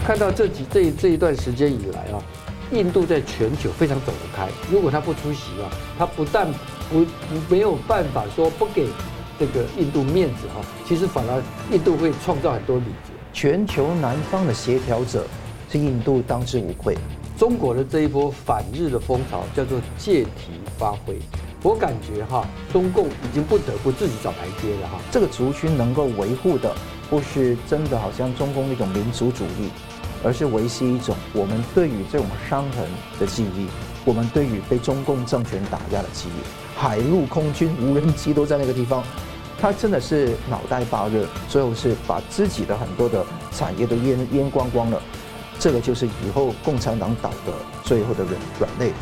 们看到这几这一这一段时间以来啊，印度在全球非常走得开。如果他不出席啊，他不但不没有办法说不给这个印度面子哈，其实反而印度会创造很多礼节。全球南方的协调者是印度当之无愧。中国的这一波反日的风潮叫做借题发挥。我感觉哈，中共已经不得不自己找台阶了哈。这个族群能够维护的，不是真的好像中共那种民族主义，而是维系一种我们对于这种伤痕的记忆，我们对于被中共政权打压的记忆。海陆空军无人机都在那个地方，他真的是脑袋发热，最后是把自己的很多的产业都淹淹光光了。这个就是以后共产党倒的最后的软软肋。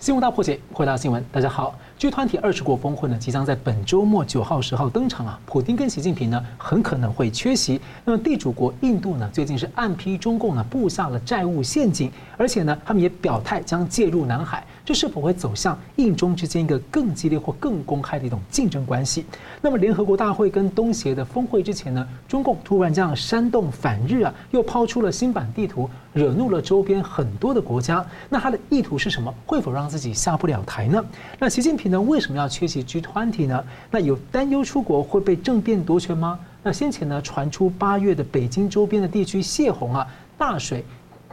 新闻大破解，回答新闻，大家好。据团体二十国峰会呢，即将在本周末九号、十号登场啊。普京跟习近平呢，很可能会缺席。那么地主国印度呢，最近是暗批中共呢布下了债务陷阱，而且呢，他们也表态将介入南海。这是否会走向印中之间一个更激烈或更公开的一种竞争关系？那么联合国大会跟东协的峰会之前呢，中共突然这样煽动反日啊，又抛出了新版地图，惹怒了周边很多的国家。那他的意图是什么？会否让自己下不了台呢？那习近平那，为什么要缺席 G20 呢？那有担忧出国会被政变夺权吗？那先前呢传出八月的北京周边的地区泄洪啊，大水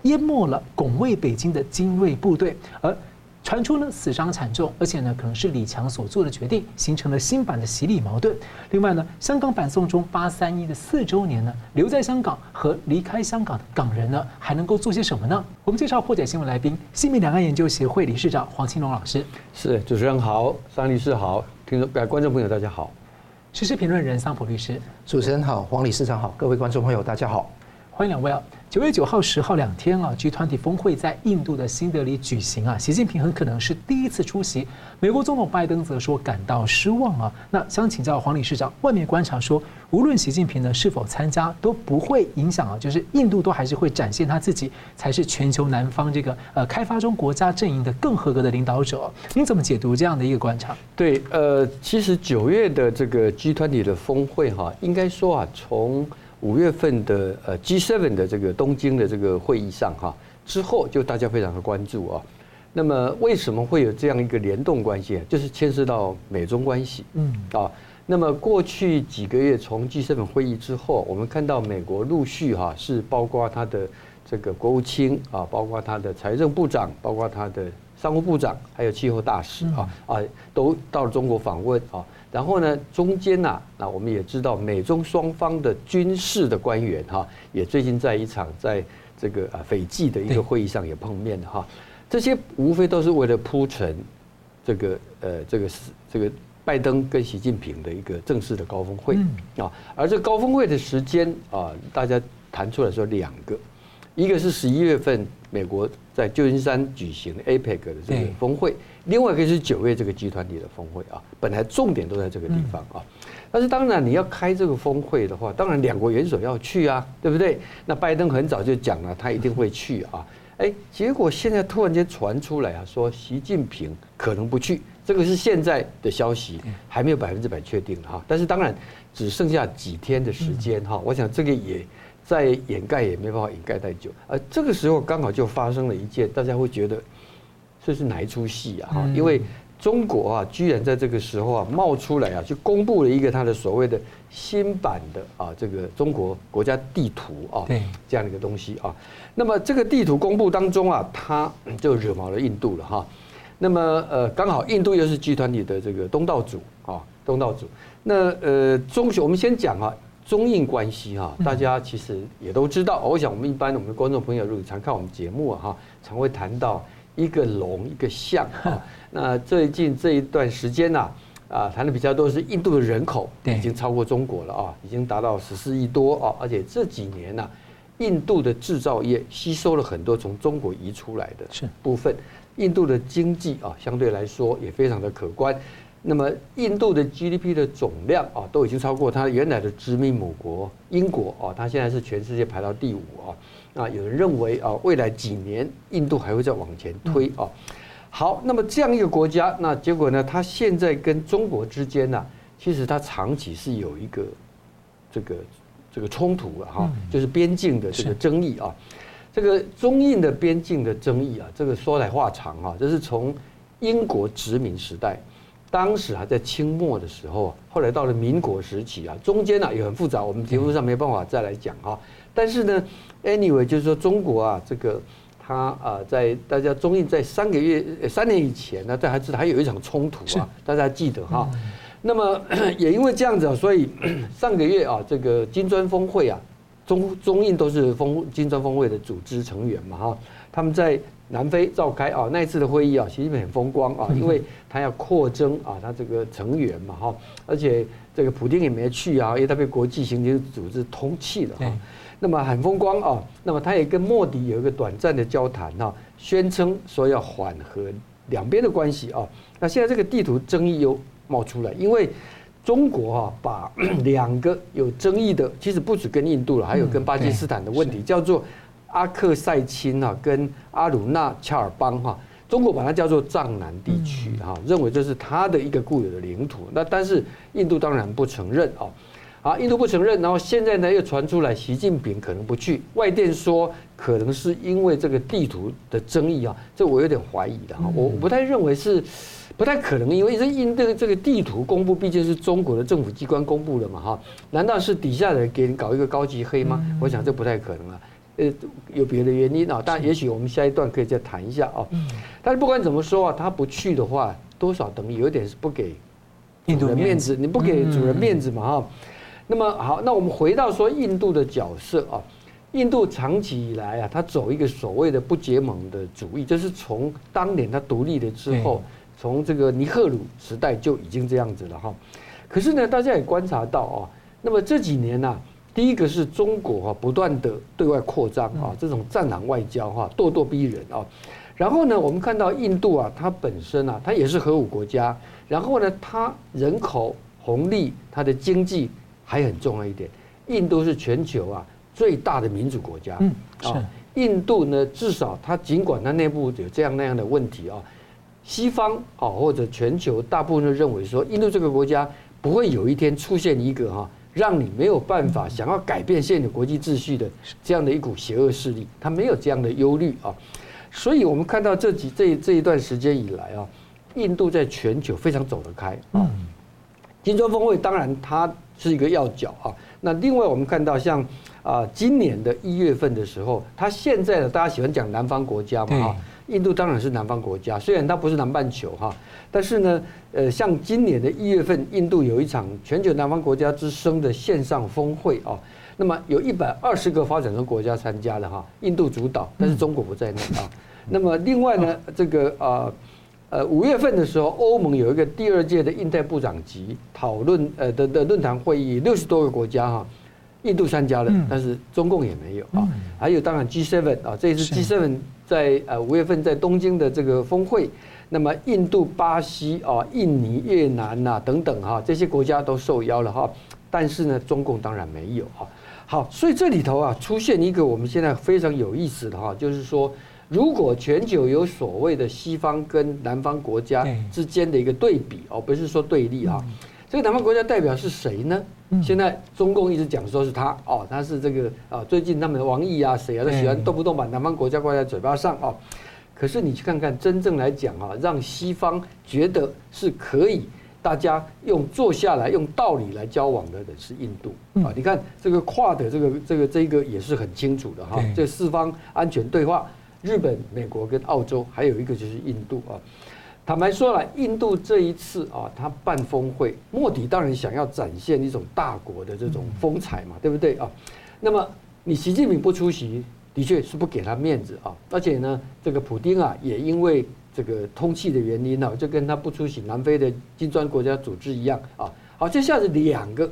淹没了拱卫北京的精锐部队，而。传出呢死伤惨重，而且呢可能是李强所做的决定，形成了新版的洗礼矛盾。另外呢，香港反送中八三一的四周年呢，留在香港和离开香港的港人呢，还能够做些什么呢？我们介绍破解新闻来宾，新民两岸研究协会理事长黄钦荣老师。是主持人好，桑律师好，听众、观众朋友大家好。时事评论人桑普律师，主持人好，黄理事长好，各位观众朋友大家好，欢迎两位啊。九月九号、十号两天啊，G20 峰会在印度的新德里举行啊。习近平很可能是第一次出席，美国总统拜登则说感到失望啊。那想请教黄理事长，外面观察说，无论习近平呢是否参加，都不会影响啊，就是印度都还是会展现他自己才是全球南方这个呃开发中国家阵营的更合格的领导者。您怎么解读这样的一个观察？对，呃，其实九月的这个 G20 的峰会哈，应该说啊，从五月份的呃 G7 的这个东京的这个会议上哈，之后就大家非常的关注啊。那么为什么会有这样一个联动关系？就是牵涉到美中关系，嗯啊。那么过去几个月从 G7 会议之后，我们看到美国陆续哈是包括他的这个国务卿啊，包括他的财政部长，包括他的商务部长，还有气候大使啊啊，都到了中国访问啊。然后呢，中间呐，那我们也知道，美中双方的军事的官员哈，也最近在一场在这个啊斐济的一个会议上也碰面了哈。这些无非都是为了铺陈这个呃这个是这个拜登跟习近平的一个正式的高峰会啊。而这高峰会的时间啊，大家谈出来说两个，一个是十一月份美国在旧金山举行的 APEC 的这个峰会。另外一个是九月这个集团体的峰会啊，本来重点都在这个地方啊，但是当然你要开这个峰会的话，当然两国元首要去啊，对不对？那拜登很早就讲了，他一定会去啊。哎，结果现在突然间传出来啊，说习近平可能不去，这个是现在的消息，还没有百分之百确定哈。但是当然只剩下几天的时间哈，我想这个也再掩盖也没办法掩盖太久。而这个时候刚好就发生了一件，大家会觉得。这是哪一出戏啊？哈，因为中国啊，居然在这个时候啊冒出来啊，就公布了一个他的所谓的新版的啊这个中国国家地图啊，这样的一个东西啊。那么这个地图公布当中啊，他就惹毛了印度了哈。那么呃，刚好印度又是集团里的这个东道主啊，东道主。那呃，中我们先讲啊，中印关系哈，大家其实也都知道。我想我们一般我们的观众朋友如果常看我们节目啊哈，常会谈到。一个龙，一个象啊。那最近这一段时间呢，啊，谈的比较多是印度的人口已经超过中国了啊，已经达到十四亿多啊。而且这几年呢，印度的制造业吸收了很多从中国移出来的部分，印度的经济啊，相对来说也非常的可观。那么，印度的 GDP 的总量啊，都已经超过它原来的殖民母国英国啊，它现在是全世界排到第五啊。那，有人认为啊，未来几年印度还会再往前推啊。好，那么这样一个国家，那结果呢？它现在跟中国之间呢，其实它长期是有一个这个这个冲突啊哈，就是边境的这个争议啊。这个中印的边境的争议啊，这个说来话长啊，这是从英国殖民时代，当时还在清末的时候，后来到了民国时期啊，中间呢也很复杂，我们节目上没办法再来讲哈。但是呢，anyway 就是说中国啊，这个他啊，在大家中印在三个月三年以前呢，在还是还有一场冲突啊，大家还记得哈。那么 也因为这样子啊，所以 上个月啊，这个金砖峰会啊。中中印都是峰金砖峰会的组织成员嘛哈，他们在南非召开啊，那一次的会议啊，习近平很风光啊，因为他要扩增啊，他这个成员嘛哈，而且这个普京也没去啊，因为他被国际刑警组织通气了哈，那么很风光啊，那么他也跟莫迪有一个短暂的交谈哈，宣称说要缓和两边的关系啊，那现在这个地图争议又冒出来，因为。中国哈把两个有争议的，其实不止跟印度了，还有跟巴基斯坦的问题，叫做阿克塞钦啊，跟阿鲁纳恰尔邦哈，中国把它叫做藏南地区哈，认为这是它的一个固有的领土。那但是印度当然不承认啊，啊，印度不承认，然后现在呢又传出来习近平可能不去，外电说可能是因为这个地图的争议啊，这我有点怀疑的哈，我不太认为是。不太可能，因为这印这个这个地图公布毕竟是中国的政府机关公布的嘛，哈，难道是底下的人给你搞一个高级黑吗？我想这不太可能啊，呃，有别的原因啊，但也许我们下一段可以再谈一下啊。但是不管怎么说啊，他不去的话，多少等于有点是不给印度人面子，你不给主人面子嘛，哈。那么好，那我们回到说印度的角色啊，印度长期以来啊，他走一个所谓的不结盟的主义，就是从当年他独立了之后。从这个尼赫鲁时代就已经这样子了哈，可是呢，大家也观察到啊，那么这几年呢，第一个是中国哈不断的对外扩张啊，这种战狼外交哈，咄咄逼人啊。然后呢，我们看到印度啊，它本身啊，它也是核武国家，然后呢，它人口红利，它的经济还很重要一点，印度是全球啊最大的民主国家，嗯，啊，印度呢，至少它尽管它内部有这样那样的问题啊。西方啊，或者全球大部分都认为说，印度这个国家不会有一天出现一个哈，让你没有办法想要改变现有国际秩序的这样的一股邪恶势力，他没有这样的忧虑啊。所以我们看到这几这这一段时间以来啊，印度在全球非常走得开啊。金砖峰会当然它是一个要角啊。那另外我们看到像啊，今年的一月份的时候，它现在呢，大家喜欢讲南方国家嘛啊。印度当然是南方国家，虽然它不是南半球哈，但是呢，呃，像今年的一月份，印度有一场全球南方国家之声的线上峰会啊，那么有一百二十个发展中国家参加了哈，印度主导，但是中国不在内啊。那么另外呢，这个啊，呃，五月份的时候，欧盟有一个第二届的印太部长级讨论呃的的论坛会议，六十多个国家哈，印度参加了，但是中共也没有啊。还有当然 G7 啊，这一次 G7。在呃五月份在东京的这个峰会，那么印度、巴西啊、印尼、越南呐等等哈，这些国家都受邀了哈，但是呢，中共当然没有哈。好，所以这里头啊出现一个我们现在非常有意思的哈，就是说，如果全球有所谓的西方跟南方国家之间的一个对比哦，不是说对立啊。这个南方国家代表是谁呢？现在中共一直讲说是他哦，他是这个啊，最近他们的王毅啊，谁啊都喜欢动不动把南方国家挂在嘴巴上哦。可是你去看看，真正来讲啊，让西方觉得是可以大家用坐下来用道理来交往的人是印度啊。你看这个跨的这个这个这个也是很清楚的哈。这四方安全对话，日本、美国跟澳洲，还有一个就是印度啊。坦白说了，印度这一次啊，他办峰会，莫迪当然想要展现一种大国的这种风采嘛，对不对啊？那么你习近平不出席，的确是不给他面子啊。而且呢，这个普丁啊，也因为这个通气的原因呢，就跟他不出席南非的金砖国家组织一样啊。好，这下子两个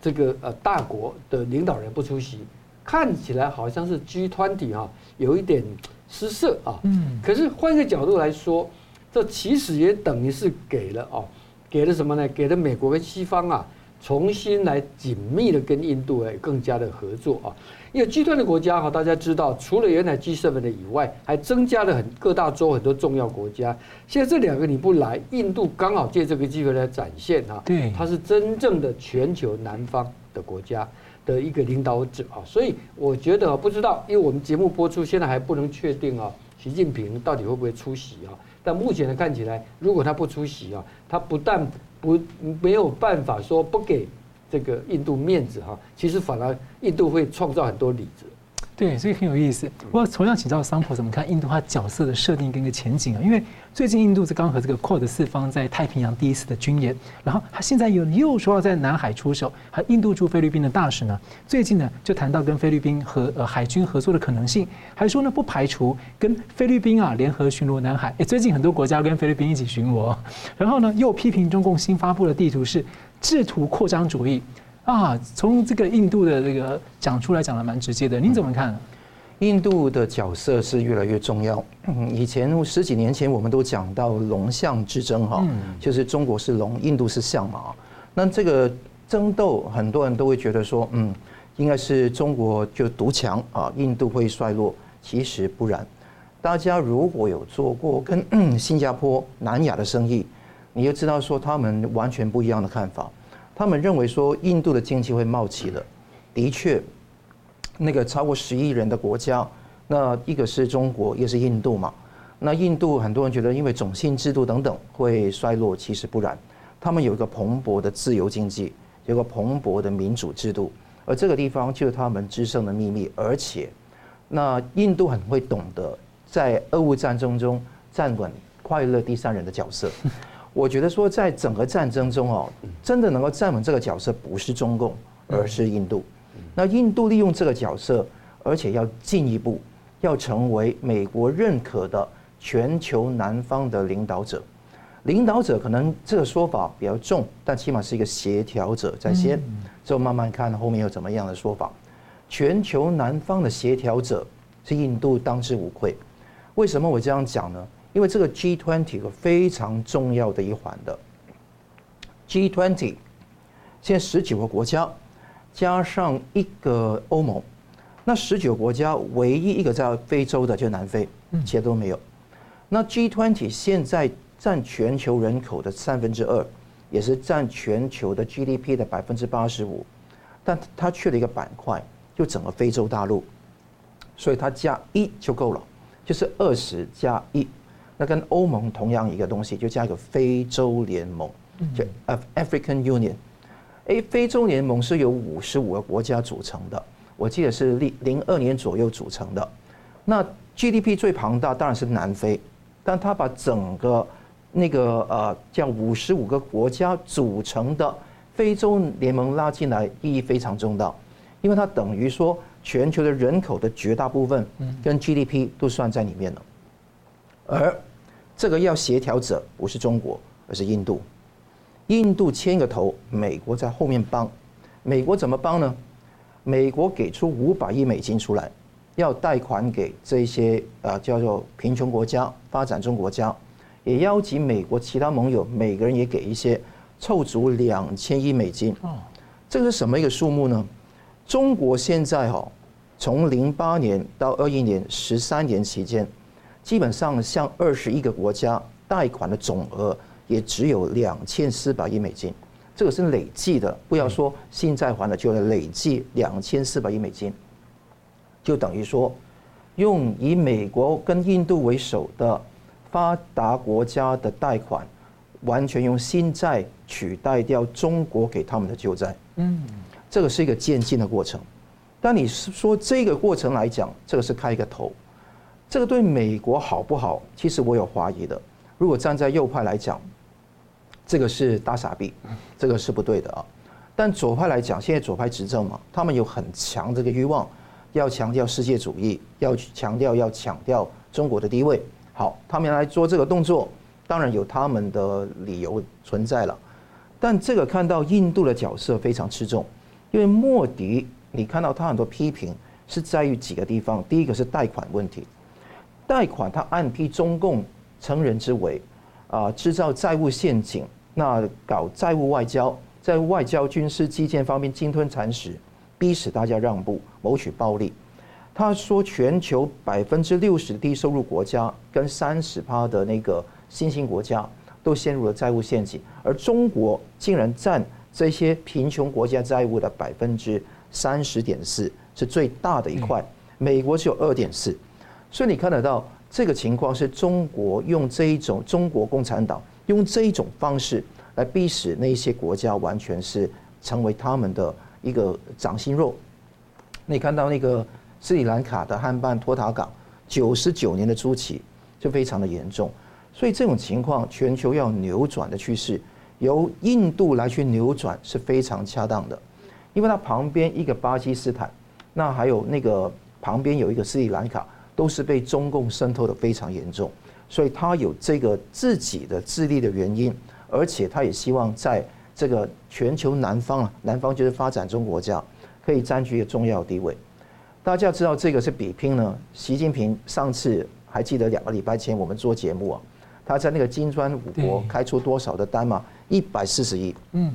这个呃大国的领导人不出席，看起来好像是 G 团体啊，有一点失色啊。嗯。可是换一个角度来说。这其实也等于是给了哦，给了什么呢？给了美国跟西方啊，重新来紧密的跟印度哎更加的合作啊。因为 G20 的国家哈，大家知道，除了原来 G7 的以外，还增加了很各大洲很多重要国家。现在这两个你不来，印度刚好借这个机会来展现啊，对，它是真正的全球南方的国家。的一个领导者啊，所以我觉得不知道，因为我们节目播出现在还不能确定啊，习近平到底会不会出席啊？但目前来看起来，如果他不出席啊，他不但不没有办法说不给这个印度面子哈，其实反而印度会创造很多里子。对，所以很有意思。我同样请教桑普怎么看印度它角色的设定跟一个前景啊？因为最近印度是刚和这个 QUAD 四方在太平洋第一次的军演，然后他现在又又说要在南海出手，和印度驻菲律宾的大使呢，最近呢就谈到跟菲律宾和呃海军合作的可能性，还说呢不排除跟菲律宾啊联合巡逻南海。诶，最近很多国家跟菲律宾一起巡逻，然后呢又批评中共新发布的地图是制图扩张主义。啊，从这个印度的这个讲出来讲的蛮直接的，您怎么看？印度的角色是越来越重要。以前十几年前我们都讲到龙象之争哈，就是中国是龙，印度是象嘛。那这个争斗，很多人都会觉得说，嗯，应该是中国就独强啊，印度会衰落。其实不然。大家如果有做过跟 新加坡、南亚的生意，你就知道说他们完全不一样的看法。他们认为说印度的经济会冒起的，的确，那个超过十亿人的国家，那一个是中国，一个是印度嘛。那印度很多人觉得因为种姓制度等等会衰落，其实不然。他们有一个蓬勃的自由经济，有个蓬勃的民主制度，而这个地方就是他们制胜的秘密。而且，那印度很会懂得在俄乌战争中站稳快乐第三人的角色。我觉得说，在整个战争中哦，真的能够站稳这个角色，不是中共，而是印度。那印度利用这个角色，而且要进一步，要成为美国认可的全球南方的领导者。领导者可能这个说法比较重，但起码是一个协调者在先，之后慢慢看后面有怎么样的说法。全球南方的协调者是印度当之无愧。为什么我这样讲呢？因为这个 G20 有非常重要的一环的 G20，现在十九个国家加上一个欧盟，那十九个国家唯一一个在非洲的就是南非，其他都没有。那 G20 现在占全球人口的三分之二，也是占全球的 GDP 的百分之八十五，但它缺了一个板块，就整个非洲大陆，所以它加一就够了，就是二十加一。那跟欧盟同样一个东西，就加一个非洲联盟，就 African Union。哎，非洲联盟是由五十五个国家组成的，我记得是零零二年左右组成的。那 GDP 最庞大当然是南非，但他把整个那个呃叫五十五个国家组成的非洲联盟拉进来，意义非常重大，因为它等于说全球的人口的绝大部分跟 GDP 都算在里面了。而这个要协调者不是中国，而是印度。印度牵个头，美国在后面帮。美国怎么帮呢？美国给出五百亿美金出来，要贷款给这些啊叫做贫穷国家、发展中国家，也邀请美国其他盟友，每个人也给一些，凑足两千亿美金。哦，这个是什么一个数目呢？中国现在哈，从零八年到二一年十三年期间。基本上向二十一个国家贷款的总额也只有两千四百亿美金，这个是累计的，不要说现在还的，就累计两千四百亿美金，就等于说，用以美国跟印度为首的发达国家的贷款，完全用新债取代掉中国给他们的旧债。嗯，这个是一个渐进的过程，但你是说这个过程来讲，这个是开一个头。这个对美国好不好？其实我有怀疑的。如果站在右派来讲，这个是大傻逼，这个是不对的啊。但左派来讲，现在左派执政嘛，他们有很强这个欲望，要强调世界主义，要强调要强调中国的地位。好，他们来做这个动作，当然有他们的理由存在了。但这个看到印度的角色非常吃重，因为莫迪，你看到他很多批评是在于几个地方。第一个是贷款问题。贷款，他暗批中共乘人之危，啊，制造债务陷阱，那搞债务外交，在外交、军事、基建方面鲸吞蚕食，逼使大家让步，谋取暴利。他说，全球百分之六十的低收入国家跟三十趴的那个新兴国家都陷入了债务陷阱，而中国竟然占这些贫穷国家债务的百分之三十点四是最大的一块，美国只有二点四，所以你看得到这个情况是中国用这一种中国共产党用这一种方式来逼使那些国家完全是成为他们的一个掌心肉。你看到那个斯里兰卡的汉办托塔港九十九年的租期就非常的严重，所以这种情况全球要扭转的趋势。由印度来去扭转是非常恰当的，因为它旁边一个巴基斯坦，那还有那个旁边有一个斯里兰卡，都是被中共渗透的非常严重，所以他有这个自己的自立的原因，而且他也希望在这个全球南方啊，南方就是发展中国家，可以占据一个重要地位。大家知道这个是比拼呢，习近平上次还记得两个礼拜前我们做节目啊，他在那个金砖五国开出多少的单嘛？一百四十亿，嗯，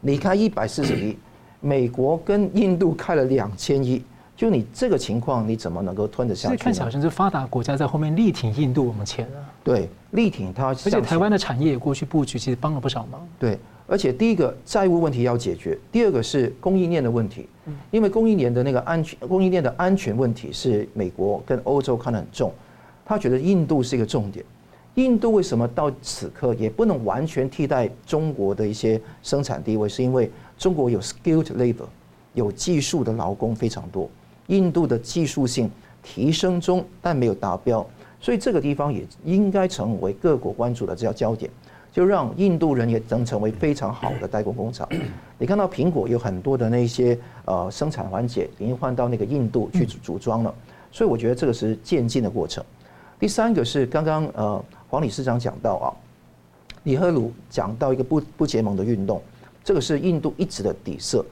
你开一百四十亿，美国跟印度开了两千亿，就你这个情况，你怎么能够吞得下去？看起来好像是发达国家在后面力挺印度往前啊。对，力挺它。而且台湾的产业也过去布局，其实帮了不少忙。对，而且第一个债务问题要解决，第二个是供应链的问题，因为供应链的那个安全，供应链的安全问题是美国跟欧洲看得很重，他觉得印度是一个重点。印度为什么到此刻也不能完全替代中国的一些生产地位？是因为中国有 skilled labor，有技术的劳工非常多。印度的技术性提升中，但没有达标，所以这个地方也应该成为各国关注的这个焦点，就让印度人也能成为非常好的代工工厂。你看到苹果有很多的那些呃生产环节已经换到那个印度去组装了，所以我觉得这个是渐进的过程。第三个是刚刚呃。黄理事长讲到啊，李赫鲁讲到一个不不结盟的运动，这个是印度一直的底色，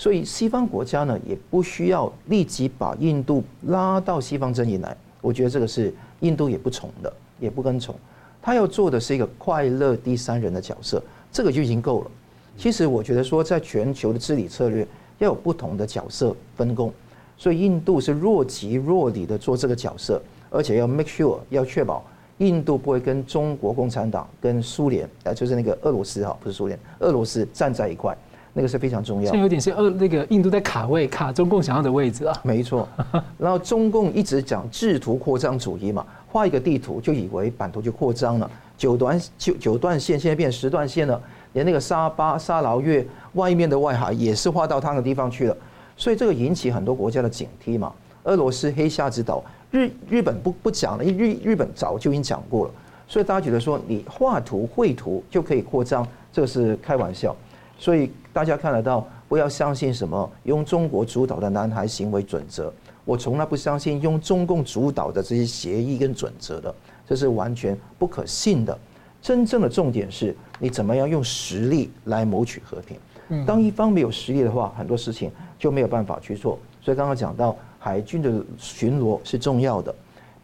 所以西方国家呢也不需要立即把印度拉到西方阵营来，我觉得这个是印度也不从的，也不跟从，他要做的是一个快乐第三人的角色，这个就已经够了。其实我觉得说，在全球的治理策略要有不同的角色分工，所以印度是若即若离的做这个角色，而且要 make sure 要确保。印度不会跟中国共产党、跟苏联，啊，就是那个俄罗斯哈，不是苏联，俄罗斯站在一块，那个是非常重要。现在有点是呃那个印度在卡位，卡中共想要的位置啊。没错。然后中共一直讲制图扩张主义嘛，画一个地图就以为版图就扩张了，九段九九段线现在变十段线了，连那个沙巴、沙劳越外面的外海也是画到他的地方去了，所以这个引起很多国家的警惕嘛。俄罗斯黑瞎子岛。日日本不不讲了，日日本早就已经讲过了，所以大家觉得说你画图绘图就可以扩张，这是开玩笑。所以大家看得到，不要相信什么用中国主导的南海行为准则，我从来不相信用中共主导的这些协议跟准则的，这是完全不可信的。真正的重点是你怎么样用实力来谋取和平。当一方没有实力的话，很多事情就没有办法去做。所以刚刚讲到。海军的巡逻是重要的，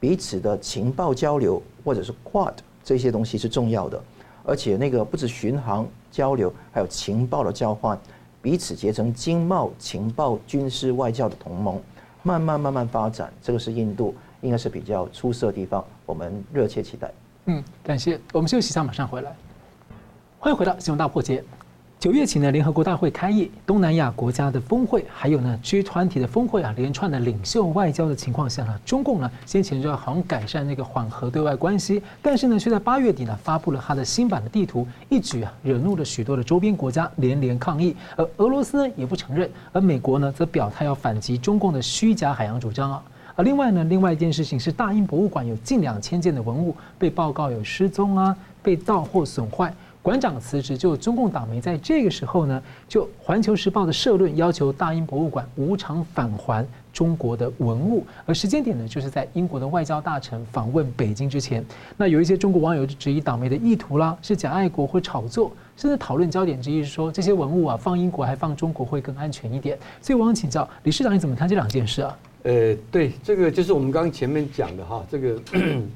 彼此的情报交流或者是 Quad 这些东西是重要的，而且那个不止巡航交流，还有情报的交换，彼此结成经贸、情报、军事、外交的同盟，慢慢慢慢发展，这个是印度应该是比较出色的地方，我们热切期待。嗯，感谢，我们休息一下，马上回来。欢迎回到新闻大破解。九月起呢，联合国大会开议，东南亚国家的峰会，还有呢 G 团体的峰会啊，连串的领袖外交的情况下呢，中共呢先前就要好像改善那个缓和对外关系，但是呢却在八月底呢发布了他的新版的地图，一举啊惹怒了许多的周边国家连连抗议，而俄罗斯呢也不承认，而美国呢则表态要反击中共的虚假海洋主张啊，而另外呢，另外一件事情是大英博物馆有近两千件的文物被报告有失踪啊，被盗或损坏。馆长辞职，就中共党媒在这个时候呢，就《环球时报》的社论要求大英博物馆无偿返还中国的文物，而时间点呢，就是在英国的外交大臣访问北京之前。那有一些中国网友就质疑党媒的意图啦，是假爱国或炒作，甚至讨论焦点之一是说这些文物啊，放英国还放中国会更安全一点。所以我想请教理事长，你怎么看这两件事啊？呃，对，这个就是我们刚刚前面讲的哈，这个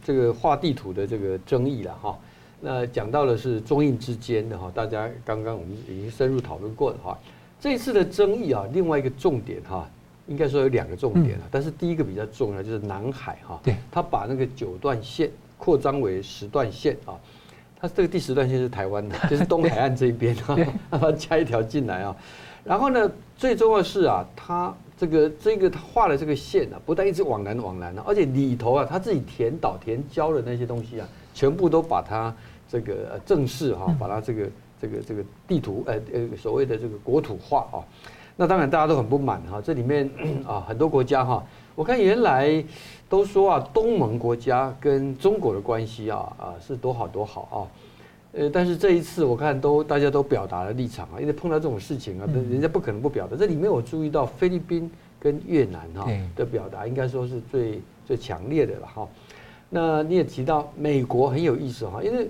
这个画地图的这个争议了哈。那讲到的是中印之间的哈，大家刚刚我们已经深入讨论过了哈。这次的争议啊，另外一个重点哈，应该说有两个重点，但是第一个比较重要就是南海哈，对，他把那个九段线扩张为十段线啊，他这个第十段线是台湾的，就是东海岸这边哈，把它加一条进来啊。然后呢，最重要的是啊，他这个这个他画的这个线啊，不但一直往南往南啊，而且里头啊，他自己填岛填礁的那些东西啊，全部都把它这个正式哈，把它这个这个这个地图呃呃所谓的这个国土化啊。那当然大家都很不满哈，这里面 啊很多国家哈，我看原来都说啊，东盟国家跟中国的关系啊啊是多好多好啊。呃，但是这一次我看都大家都表达了立场啊，因为碰到这种事情啊，人家不可能不表达。这里面我注意到菲律宾跟越南哈的表达，应该说是最最强烈的了哈。那你也提到美国很有意思哈，因为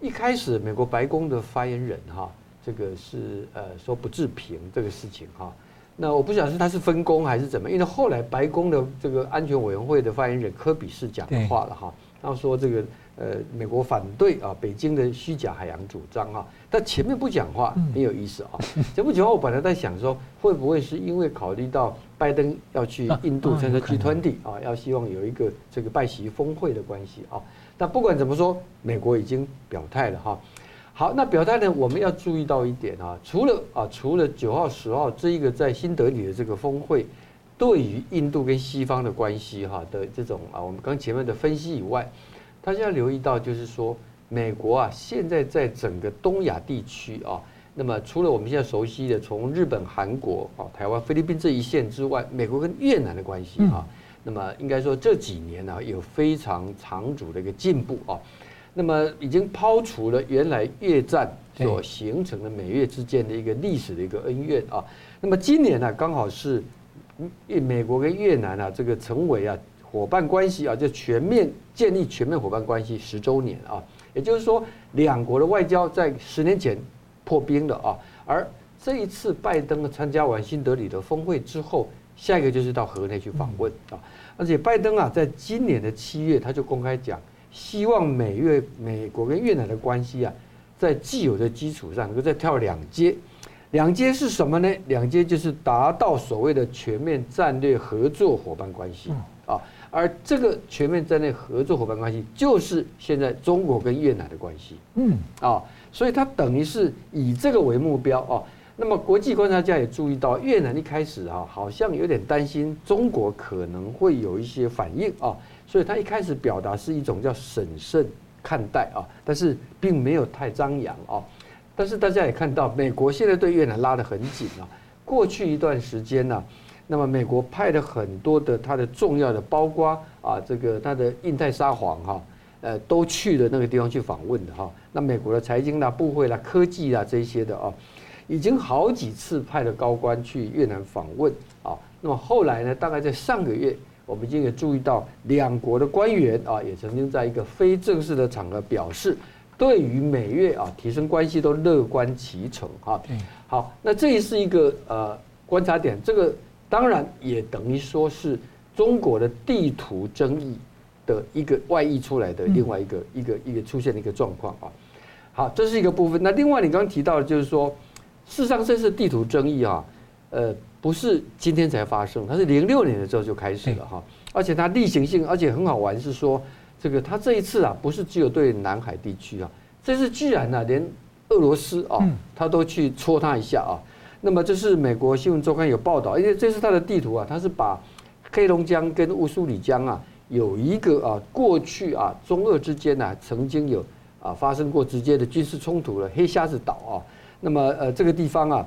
一开始美国白宫的发言人哈，这个是呃说不置评这个事情哈。那我不晓得是他是分工还是怎么，因为后来白宫的这个安全委员会的发言人科比是讲的话了哈，他说这个。呃，美国反对啊，北京的虚假海洋主张啊，但前面不讲话很有意思啊。前不讲话，我本来在想说，会不会是因为考虑到拜登要去印度参加 G20 啊，要希望有一个这个拜习峰会的关系啊？但不管怎么说，美国已经表态了哈。好，那表态呢，我们要注意到一点啊，除了啊，除了九号、十号这一个在新德里的这个峰会，对于印度跟西方的关系哈的这种啊，我们刚前面的分析以外。大家要留意到，就是说，美国啊，现在在整个东亚地区啊，那么除了我们现在熟悉的从日本、韩国啊、台湾、菲律宾这一线之外，美国跟越南的关系啊，那么应该说这几年呢，有非常长足的一个进步啊，那么已经抛除了原来越战所形成的美越之间的一个历史的一个恩怨啊，那么今年呢，刚好是美国跟越南啊，这个成为啊。伙伴关系啊，就全面建立全面伙伴关系十周年啊，也就是说，两国的外交在十年前破冰了啊。而这一次拜登参加完新德里的峰会之后，下一个就是到河内去访问啊。而且拜登啊，在今年的七月他就公开讲，希望美越美国跟越南的关系啊，在既有的基础上能够再跳两阶。两阶是什么呢？两阶就是达到所谓的全面战略合作伙伴关系啊。而这个全面战略合作伙伴关系，就是现在中国跟越南的关系，嗯，啊，所以它等于是以这个为目标啊。那么国际观察家也注意到，越南一开始啊，好像有点担心中国可能会有一些反应啊，所以他一开始表达是一种叫审慎看待啊，但是并没有太张扬啊。但是大家也看到，美国现在对越南拉得很紧啊。过去一段时间呢。那么美国派了很多的它的重要的，包括啊这个它的印太沙皇哈，呃都去了那个地方去访问的哈。那美国的财经啦、部会啦、科技啦这些的啊，已经好几次派了高官去越南访问啊。那么后来呢，大概在上个月，我们已经也注意到两国的官员啊，也曾经在一个非正式的场合表示，对于美越啊提升关系都乐观其成哈。好，那这也是一个呃观察点，这个。当然也等于说是中国的地图争议的一个外溢出来的另外一个一个一个出现的一个状况啊。好，这是一个部分。那另外你刚刚提到的就是说，事实上这次地图争议啊，呃，不是今天才发生，它是零六年的时候就开始了哈。而且它例行性，而且很好玩是说，这个它这一次啊，不是只有对南海地区啊，这次居然呢连俄罗斯啊，它都去戳它一下啊。那么这是美国新闻周刊有报道，因为这是它的地图啊，它是把黑龙江跟乌苏里江啊有一个啊过去啊中俄之间呢曾经有啊发生过直接的军事冲突的黑瞎子岛啊，那么呃这个地方啊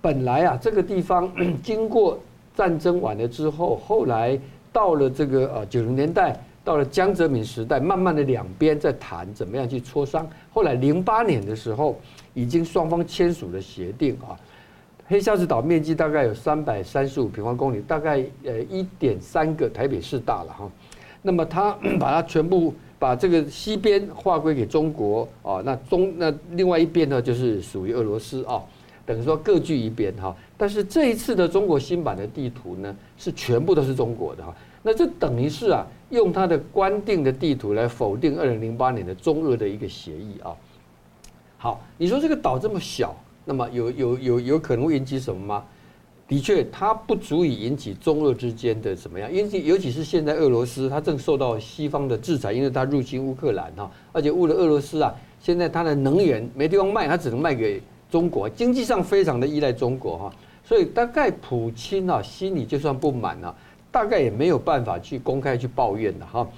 本来啊这个地方经过战争完了之后，后来到了这个呃九零年代，到了江泽民时代，慢慢的两边在谈怎么样去磋商，后来零八年的时候已经双方签署了协定啊。黑瞎子岛面积大概有三百三十五平方公里，大概呃一点三个台北市大了哈。那么他把它全部把这个西边划归给中国啊，那中那另外一边呢就是属于俄罗斯啊，等于说各据一边哈。但是这一次的中国新版的地图呢，是全部都是中国的哈。那这等于是啊，用它的官定的地图来否定二零零八年的中俄的一个协议啊。好，你说这个岛这么小。那么有有有有可能会引起什么吗？的确，它不足以引起中俄之间的什么样，因为尤其是现在俄罗斯，它正受到西方的制裁，因为它入侵乌克兰哈，而且为了俄罗斯啊，现在它的能源没地方卖，它只能卖给中国，经济上非常的依赖中国哈，所以大概普京啊心里就算不满啊，大概也没有办法去公开去抱怨的哈。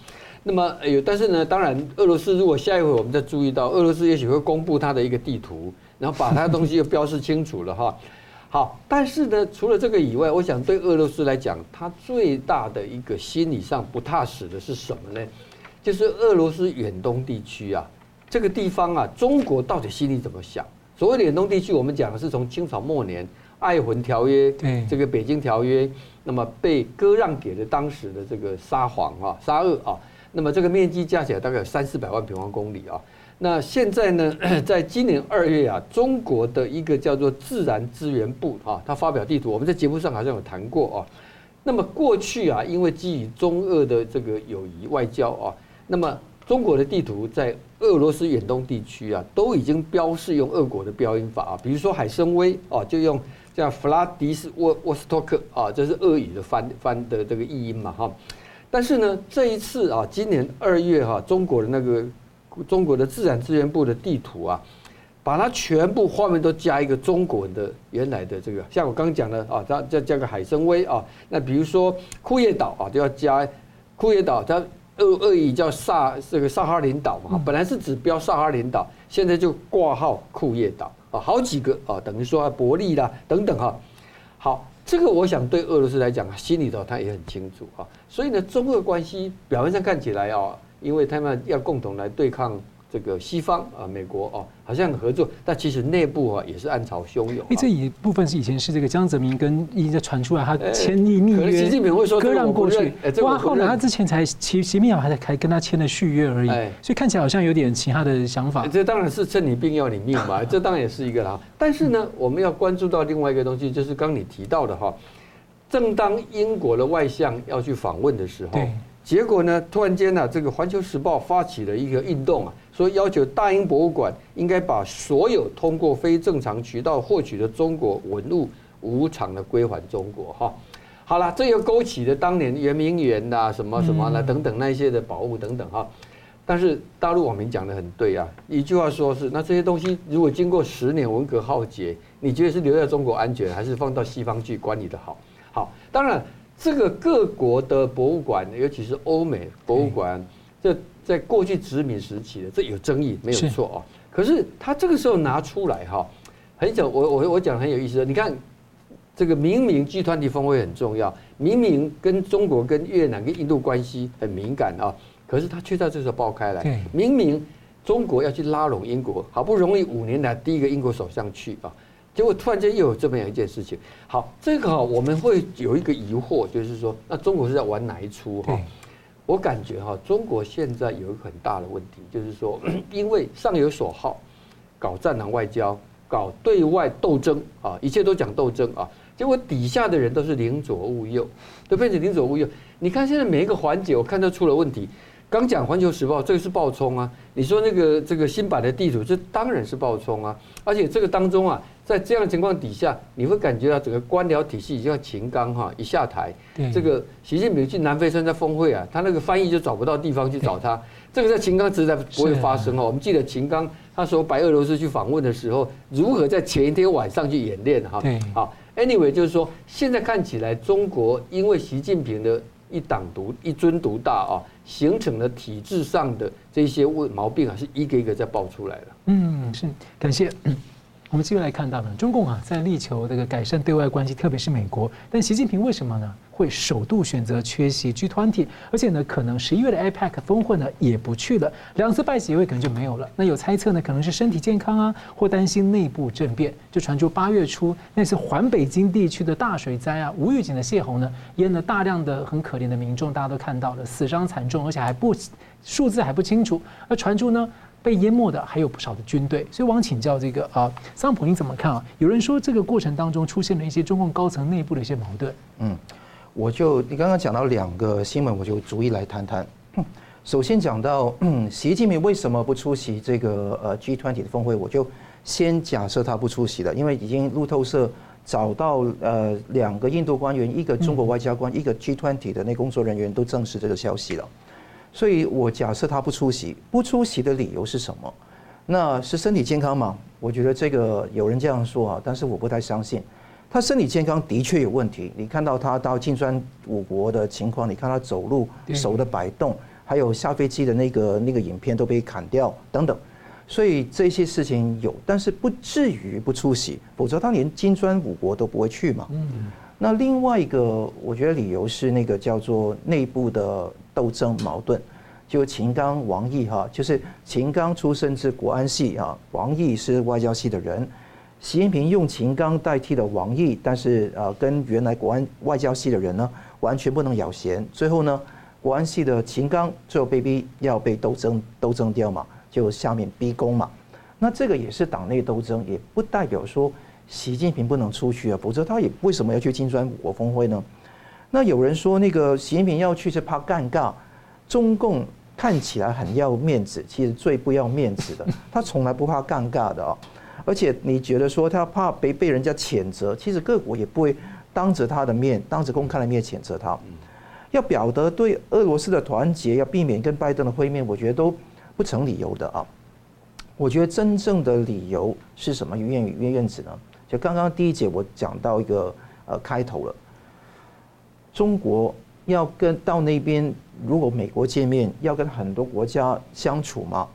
那么有，但是呢，当然俄罗斯如果下一回我们再注意到，俄罗斯也许会公布他的一个地图，然后把他的东西又标示清楚了哈。好，但是呢，除了这个以外，我想对俄罗斯来讲，他最大的一个心理上不踏实的是什么呢？就是俄罗斯远东地区啊，这个地方啊，中国到底心里怎么想？所谓的远东地区，我们讲的是从清朝末年《爱魂条约》对这个《北京条约》，那么被割让给了当时的这个沙皇啊、沙俄啊。那么这个面积加起来大概有三四百万平方公里啊。那现在呢，在今年二月啊，中国的一个叫做自然资源部啊，他发表地图，我们在节目上好像有谈过啊。那么过去啊，因为基于中俄的这个友谊外交啊，那么中国的地图在俄罗斯远东地区啊，都已经标示用俄国的标音法啊，比如说海参崴啊，就用叫弗拉迪斯沃沃斯托克啊，这是俄语的翻翻的这个译音嘛哈。但是呢，这一次啊，今年二月哈，中国的那个中国的自然资源部的地图啊，把它全部画面都加一个中国的原来的这个，像我刚刚讲的啊，它再加个海参崴啊，那比如说库页岛啊，就要加库页岛，它俄俄语叫萨这个萨哈林岛嘛，本来是指标萨哈林岛，现在就挂号库页岛啊，好几个啊，等于说伯利啦等等哈，好。这个我想对俄罗斯来讲，心里头他也很清楚啊，所以呢，中俄关系表面上看起来啊，因为他们要共同来对抗。这个西方啊，美国哦，好像很合作，但其实内部啊也是暗潮汹涌。哎，这一部分是以前是这个江泽民跟一直在传出来，他签立密约，习近平会说割让过去。哇，后来他之前才习习近平还在还跟他签了续约而已，所以看起来好像有点其他的想法。这当然是趁你病要你命嘛，这当然也是一个啦。但是呢，我们要关注到另外一个东西，就是刚你提到的哈，正当英国的外相要去访问的时候。结果呢？突然间呢、这个《环球时报》发起了一个运动啊，说要求大英博物馆应该把所有通过非正常渠道获取的中国文物无偿的归还中国。哈，好了，这又勾起了当年圆明园呐、什么什么的等等那些的宝物等等哈。但是大陆网民讲得很对啊，一句话说是，那这些东西如果经过十年文革浩劫，你觉得是留在中国安全，还是放到西方去管理的好？好，当然。这个各国的博物馆，尤其是欧美博物馆，这在过去殖民时期的，这有争议，没有错啊。可是他这个时候拿出来哈，很讲我我我讲很有意思的。你看，这个明明集团的峰会很重要，明明跟中国、跟越南、跟印度关系很敏感啊，可是他却在这时候爆开来。明明中国要去拉拢英国，好不容易五年来第一个英国首相去啊。结果突然间又有这么样一件事情，好，这个哈我们会有一个疑惑，就是说，那中国是在玩哪一出哈？我感觉哈，中国现在有一个很大的问题，就是说，因为上有所好，搞战狼外交，搞对外斗争啊，一切都讲斗争啊，结果底下的人都是宁左勿右，都变成宁左勿右。你看现在每一个环节，我看都出了问题。刚讲《环球时报》，这个是爆冲啊！你说那个这个新版的地图，这当然是爆冲啊！而且这个当中啊，在这样的情况底下，你会感觉到整个官僚体系，就像秦刚哈一下台，这个习近平去南非参加峰会啊，他那个翻译就找不到地方去找他。这个在秦刚实在不会发生哦。我们记得秦刚他说白俄罗斯去访问的时候，如何在前一天晚上去演练哈？好，anyway 就是说，现在看起来中国因为习近平的。一党独一尊独大啊，形成了体制上的这些问毛病啊，是一个一个在爆出来了。嗯，是感谢。我们继续来看到呢，中共啊在力求这个改善对外关系，特别是美国。但习近平为什么呢会首度选择缺席 G20，而且呢可能十一月的 APEC 峰会呢也不去了，两次拜协会可能就没有了。那有猜测呢，可能是身体健康啊，或担心内部政变。就传出八月初那次环北京地区的大水灾啊，无预警的泄洪呢，淹了大量的很可怜的民众，大家都看到了，死伤惨重，而且还不数字还不清楚。而传出呢。被淹没的还有不少的军队，所以我想请教这个啊，桑普，你怎么看啊？有人说这个过程当中出现了一些中共高层内部的一些矛盾。嗯，我就你刚刚讲到两个新闻，我就逐一来谈谈。首先讲到嗯，习近平为什么不出席这个呃 G20 的峰会，我就先假设他不出席了，因为已经路透社找到呃两个印度官员，一个中国外交官，一个 G20 的那工作人员都证实这个消息了。所以我假设他不出席，不出席的理由是什么？那是身体健康吗？我觉得这个有人这样说啊，但是我不太相信。他身体健康的确有问题。你看到他到金砖五国的情况，你看他走路手的摆动，还有下飞机的那个那个影片都被砍掉等等。所以这些事情有，但是不至于不出席，否则他连金砖五国都不会去嘛。嗯。那另外一个，我觉得理由是那个叫做内部的斗争矛盾，就秦刚、王毅哈，就是秦刚出身自国安系啊，王毅是外交系的人，习近平用秦刚代替了王毅，但是呃，跟原来国安外交系的人呢，完全不能咬弦，最后呢，国安系的秦刚最后被逼要被斗争斗争掉嘛。就下面逼宫嘛，那这个也是党内斗争，也不代表说习近平不能出去啊，否则他也为什么要去金砖五国峰会呢？那有人说那个习近平要去是怕尴尬，中共看起来很要面子，其实最不要面子的，他从来不怕尴尬的啊。而且你觉得说他怕被被人家谴责，其实各国也不会当着他的面，当着公开的面谴责他。要表达对俄罗斯的团结，要避免跟拜登的会面，我觉得都。不成理由的啊！我觉得真正的理由是什么？于愿于愿子呢？就刚刚第一节我讲到一个呃开头了，中国要跟到那边，如果美国见面，要跟很多国家相处嘛。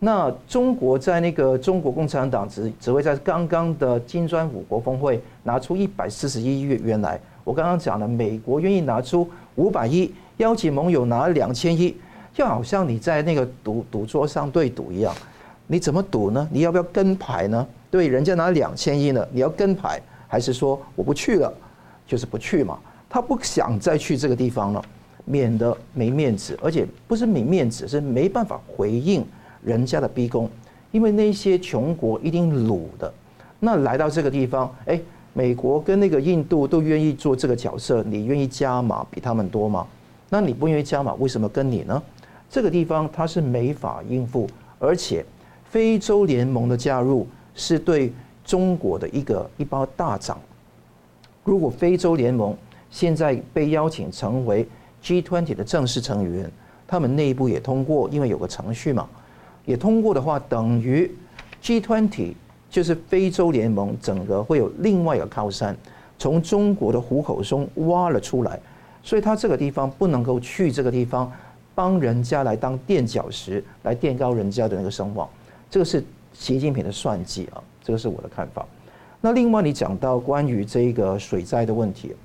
那中国在那个中国共产党只只会在刚刚的金砖五国峰会拿出一百四十亿元来。我刚刚讲了，美国愿意拿出五百亿，邀请盟友拿两千亿。就好像你在那个赌赌桌上对赌一样，你怎么赌呢？你要不要跟牌呢？对，人家拿两千亿呢，你要跟牌还是说我不去了，就是不去嘛？他不想再去这个地方了，免得没面子，而且不是没面子，是没办法回应人家的逼宫，因为那些穷国一定鲁的，那来到这个地方，哎，美国跟那个印度都愿意做这个角色，你愿意加码比他们多吗？那你不愿意加码，为什么跟你呢？这个地方它是没法应付，而且非洲联盟的加入是对中国的一个一包大掌。如果非洲联盟现在被邀请成为 G20 的正式成员，他们内部也通过，因为有个程序嘛，也通过的话，等于 G20 就是非洲联盟整个会有另外一个靠山，从中国的虎口中挖了出来，所以他这个地方不能够去这个地方。帮人家来当垫脚石，来垫高人家的那个声望，这个是习近平的算计啊，这个是我的看法。那另外你讲到关于这个水灾的问题，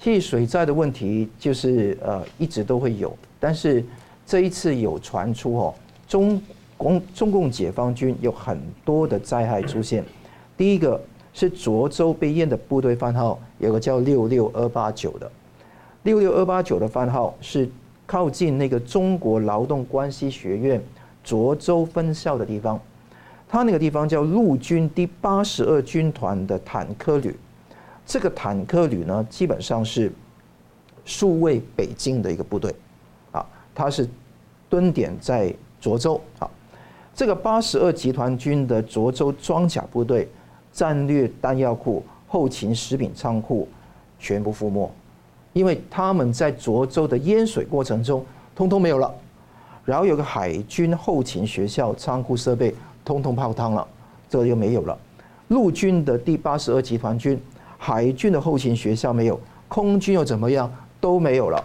其实水灾的问题就是呃一直都会有，但是这一次有传出哦，中共中共解放军有很多的灾害出现。第一个是涿州被淹的部队番号，有个叫六六二八九的，六六二八九的番号是。靠近那个中国劳动关系学院涿州分校的地方，它那个地方叫陆军第八十二军团的坦克旅。这个坦克旅呢，基本上是数位北京的一个部队，啊，它是蹲点在涿州。啊，这个八十二集团军的涿州装甲部队，战略弹药库、后勤食品仓库全部覆没。因为他们在涿州的淹水过程中，通通没有了，然后有个海军后勤学校仓库设备通通泡汤了，这个又没有了。陆军的第八十二集团军，海军的后勤学校没有，空军又怎么样都没有了。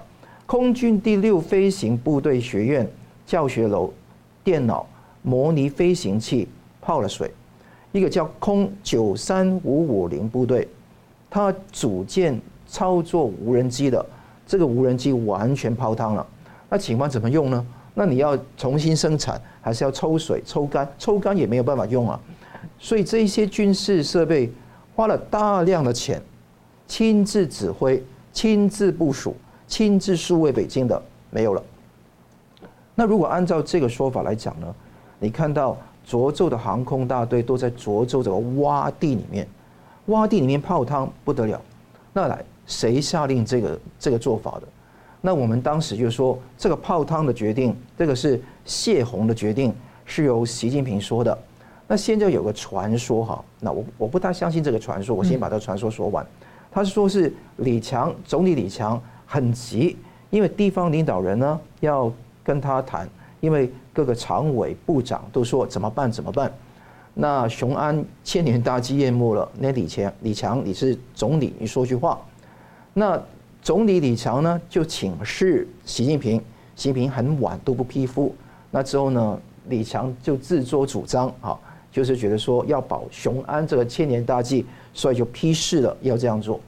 空军第六飞行部队学院教学楼、电脑、模拟飞行器泡了水。一个叫空九三五五零部队，它组建。操作无人机的这个无人机完全泡汤了，那请问怎么用呢？那你要重新生产，还是要抽水抽干？抽干也没有办法用啊。所以这些军事设备花了大量的钱，亲自指挥、亲自部署、亲自数位北京的没有了。那如果按照这个说法来讲呢？你看到涿州的航空大队都在涿州这个洼地里面，洼地里面泡汤不得了，那来。谁下令这个这个做法的？那我们当时就说，这个泡汤的决定，这个是泄洪的决定，是由习近平说的。那现在有个传说哈，那我我不大相信这个传说，我先把这个传说说完。他是说是李强总理李强很急，因为地方领导人呢要跟他谈，因为各个常委部长都说怎么办怎么办。那雄安千年大计落幕了，那李强李强你是总理，你说句话。那总理李强呢就请示习近平，习近平很晚都不批复。那之后呢，李强就自作主张啊，就是觉得说要保雄安这个千年大计，所以就批示了要这样做。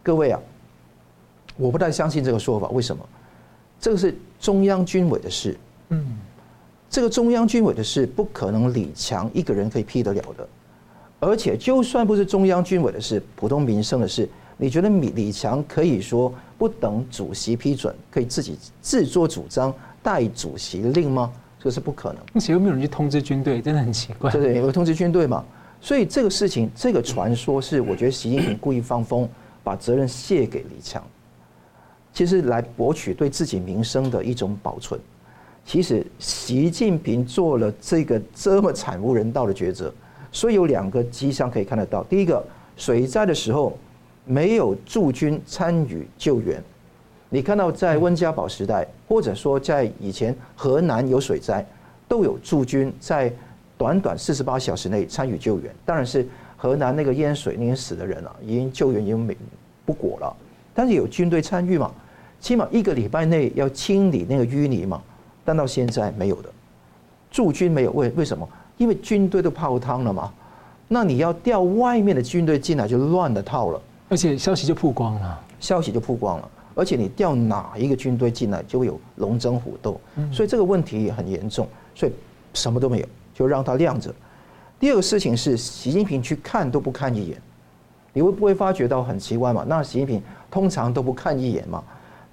各位啊，我不太相信这个说法，为什么？这个是中央军委的事，嗯。这个中央军委的事不可能李强一个人可以批得了的，而且就算不是中央军委的事，普通民生的事，你觉得李李强可以说不等主席批准，可以自己自作主张代主席令吗？这是不可能。而且又没有人去通知军队，真的很奇怪。对对，有通知军队嘛？所以这个事情，这个传说是我觉得习近平故意放风，把责任卸给李强，其实来博取对自己名声的一种保存。其实习近平做了这个这么惨无人道的抉择，所以有两个迹象可以看得到。第一个，水灾的时候没有驻军参与救援。你看到在温家宝时代，或者说在以前河南有水灾，都有驻军在短短四十八小时内参与救援。当然是河南那个淹水那些死的人了，已经救援已经没不果了，但是有军队参与嘛，起码一个礼拜内要清理那个淤泥嘛。但到现在没有的，驻军没有，为为什么？因为军队都泡汤了嘛。那你要调外面的军队进来就乱了套了，而且消息就曝光了，消息就曝光了。而且你调哪一个军队进来就会有龙争虎斗，所以这个问题也很严重。所以什么都没有，就让它晾着。第二个事情是，习近平去看都不看一眼，你会不会发觉到很奇怪嘛？那习近平通常都不看一眼嘛，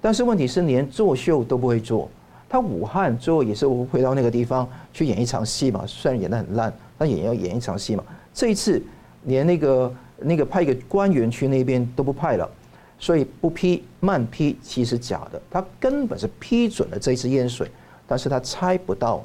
但是问题是连作秀都不会做。他武汉最后也是回到那个地方去演一场戏嘛，虽然演得很烂，但也要演一场戏嘛。这一次连那个那个派一个官员去那边都不派了，所以不批慢批其实假的，他根本是批准了这一次淹水，但是他猜不到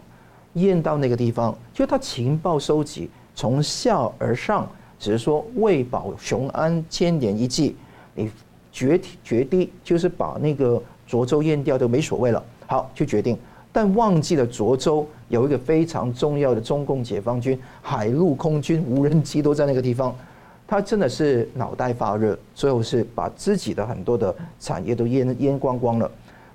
淹到那个地方，就他情报收集从下而上，只是说为保雄安千年一计，你决决堤就是把那个涿州淹掉都没所谓了。好，就决定，但忘记了涿州有一个非常重要的中共解放军海陆空军无人机都在那个地方，他真的是脑袋发热，最后是把自己的很多的产业都淹淹光光了，